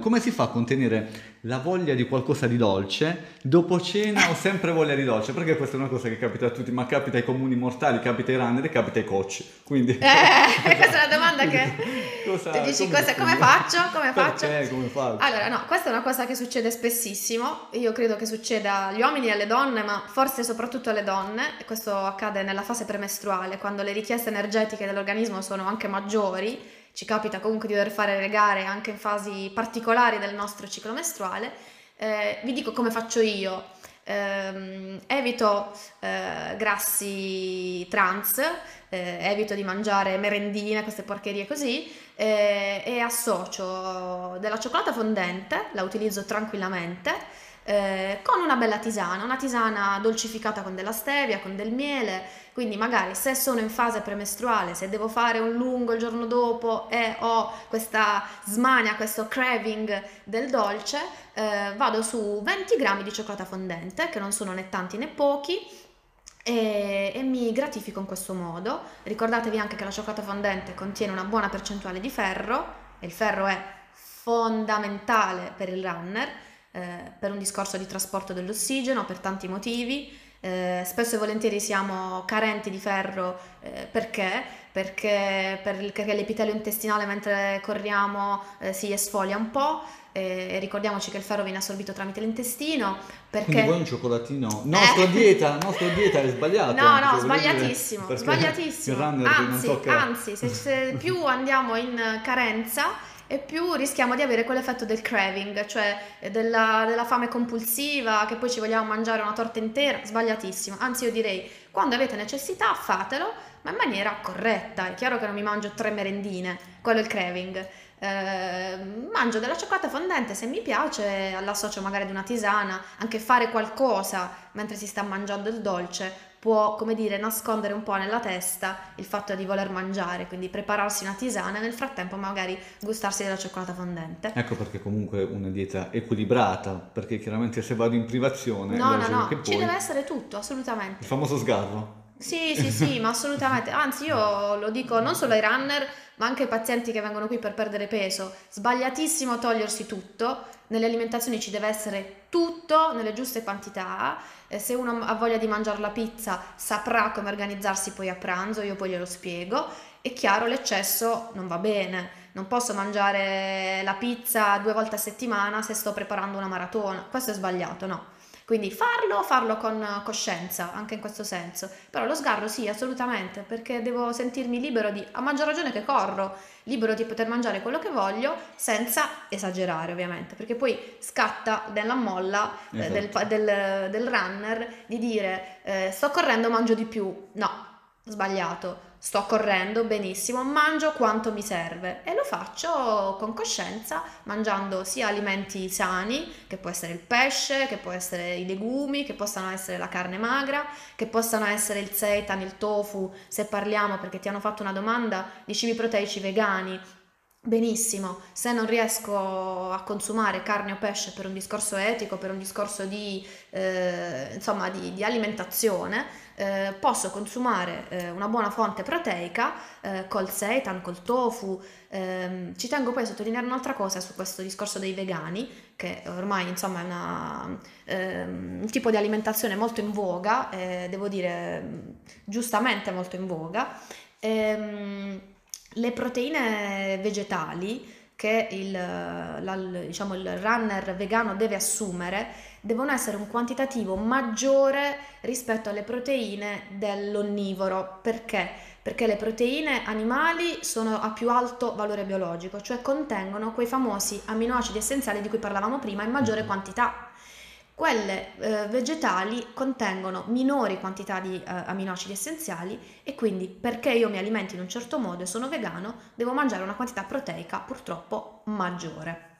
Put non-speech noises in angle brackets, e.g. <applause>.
Come si fa a contenere la voglia di qualcosa di dolce? Dopo cena ho sempre voglia di dolce, perché questa è una cosa che capita a tutti, ma capita ai comuni mortali, capita ai runner e capita ai coach. Ququindi... Eh, questa è una domanda che... <laughs> cosa, tu dici, come, come faccio? Come faccio? Perché? Come faccio? Allora, no, questa è una cosa che succede spessissimo, io credo che succeda agli uomini e alle donne, ma forse soprattutto alle donne, e questo accade nella fase premestruale, quando le richieste energetiche dell'organismo sono anche maggiori, ci capita comunque di dover fare le gare anche in fasi particolari del nostro ciclo mestruale, eh, vi dico come faccio io. Eh, evito eh, grassi trans, eh, evito di mangiare merendine, queste porcherie così, eh, e associo della cioccolata fondente, la utilizzo tranquillamente, eh, con una bella tisana, una tisana dolcificata con della stevia, con del miele, quindi magari se sono in fase premestruale, se devo fare un lungo il giorno dopo e ho questa smania, questo craving del dolce, eh, vado su 20 grammi di cioccolata fondente, che non sono né tanti né pochi, e, e, mi gratifico in questo modo. Ricordatevi anche che la cioccolata fondente contiene una buona percentuale di ferro e il ferro è fondamentale per il runner eh, per un discorso di trasporto dell'ossigeno, per tanti motivi. Eh, spesso e volentieri siamo carenti di ferro eh, perché? Perché, perché l'epitelio intestinale mentre corriamo eh, si esfolia un po' e ricordiamoci che il ferro viene assorbito tramite l'intestino perché... Quindi vuoi un cioccolatino? Nostra eh. dieta, nostra dieta è sbagliata. No, no, sbagliatissimo, sbagliatissimo. Anzi, anzi se, se più andiamo in carenza e più rischiamo di avere quell'effetto del craving, cioè della, della, fame compulsiva, che poi ci vogliamo mangiare una torta intera, sbagliatissimo. Anzi, io direi, quando avete necessità, fatelo, ma in maniera corretta. È chiaro che non mi mangio tre merendine, quello è il craving. Eh, mangio della cioccolata fondente se mi piace, all'associo magari di una tisana, anche fare qualcosa mentre si sta mangiando il dolce può, come dire, nascondere un po' nella testa il fatto di voler mangiare, quindi prepararsi una tisana e nel frattempo magari gustarsi della cioccolata fondente. Ecco perché comunque una dieta equilibrata, perché chiaramente se vado in privazione... No, no, no, poi... ci deve essere tutto, assolutamente. Il famoso sgarro. Sì, sì, sì, ma <laughs> assolutamente. Anzi, io lo dico non solo ai runner, ma anche ai pazienti che vengono qui per perdere peso. Sbagliatissimo togliersi tutto. Nelle alimentazioni ci deve essere tutto nelle giuste quantità. Eh, se uno ha voglia di mangiare la pizza, saprà come organizzarsi poi a pranzo, io poi glielo spiego. È chiaro, l'eccesso non va bene. Non posso mangiare la pizza due volte a settimana se sto preparando una maratona. Questo è sbagliato, no? Quindi farlo, farlo con coscienza, anche in questo senso. Però lo sgarro sì, assolutamente, perché devo sentirmi libero di, a maggior ragione che corro, libero di poter mangiare quello che voglio senza esagerare ovviamente, perché poi scatta nella molla esatto. eh, del, esatto. del, del, runner di dire eh, sto correndo, mangio di più. No, sbagliato. Sto correndo benissimo, mangio quanto mi serve. E lo faccio con coscienza, mangiando sia alimenti sani, che può essere il pesce, che può essere i legumi, che possano essere la carne magra, che possano essere il seitan, il tofu, se parliamo perché ti hanno fatto una domanda di cibi proteici vegani, Benissimo, se non riesco a consumare carne o pesce per un discorso etico, per un discorso di, eh, insomma, di, di alimentazione, eh, posso consumare eh, una buona fonte proteica eh, col seitan, col tofu. Ehm, ci tengo poi a sottolineare un'altra cosa su questo discorso dei vegani, che ormai insomma è una, ehm, un tipo di alimentazione molto in voga, devo dire giustamente molto in voga. Ehm, le proteine vegetali che il, la, diciamo, il runner vegano deve assumere devono essere un quantitativo maggiore rispetto alle proteine dell'onnivoro. Perché? Perché le proteine animali sono a più alto valore biologico, cioè contengono quei famosi aminoacidi essenziali di cui parlavamo prima in maggiore mm-hmm. quantità. Quelle eh, vegetali contengono minori quantità di eh, aminoacidi essenziali e quindi perché io mi alimenti in un certo modo e sono vegano, devo mangiare una quantità proteica purtroppo maggiore.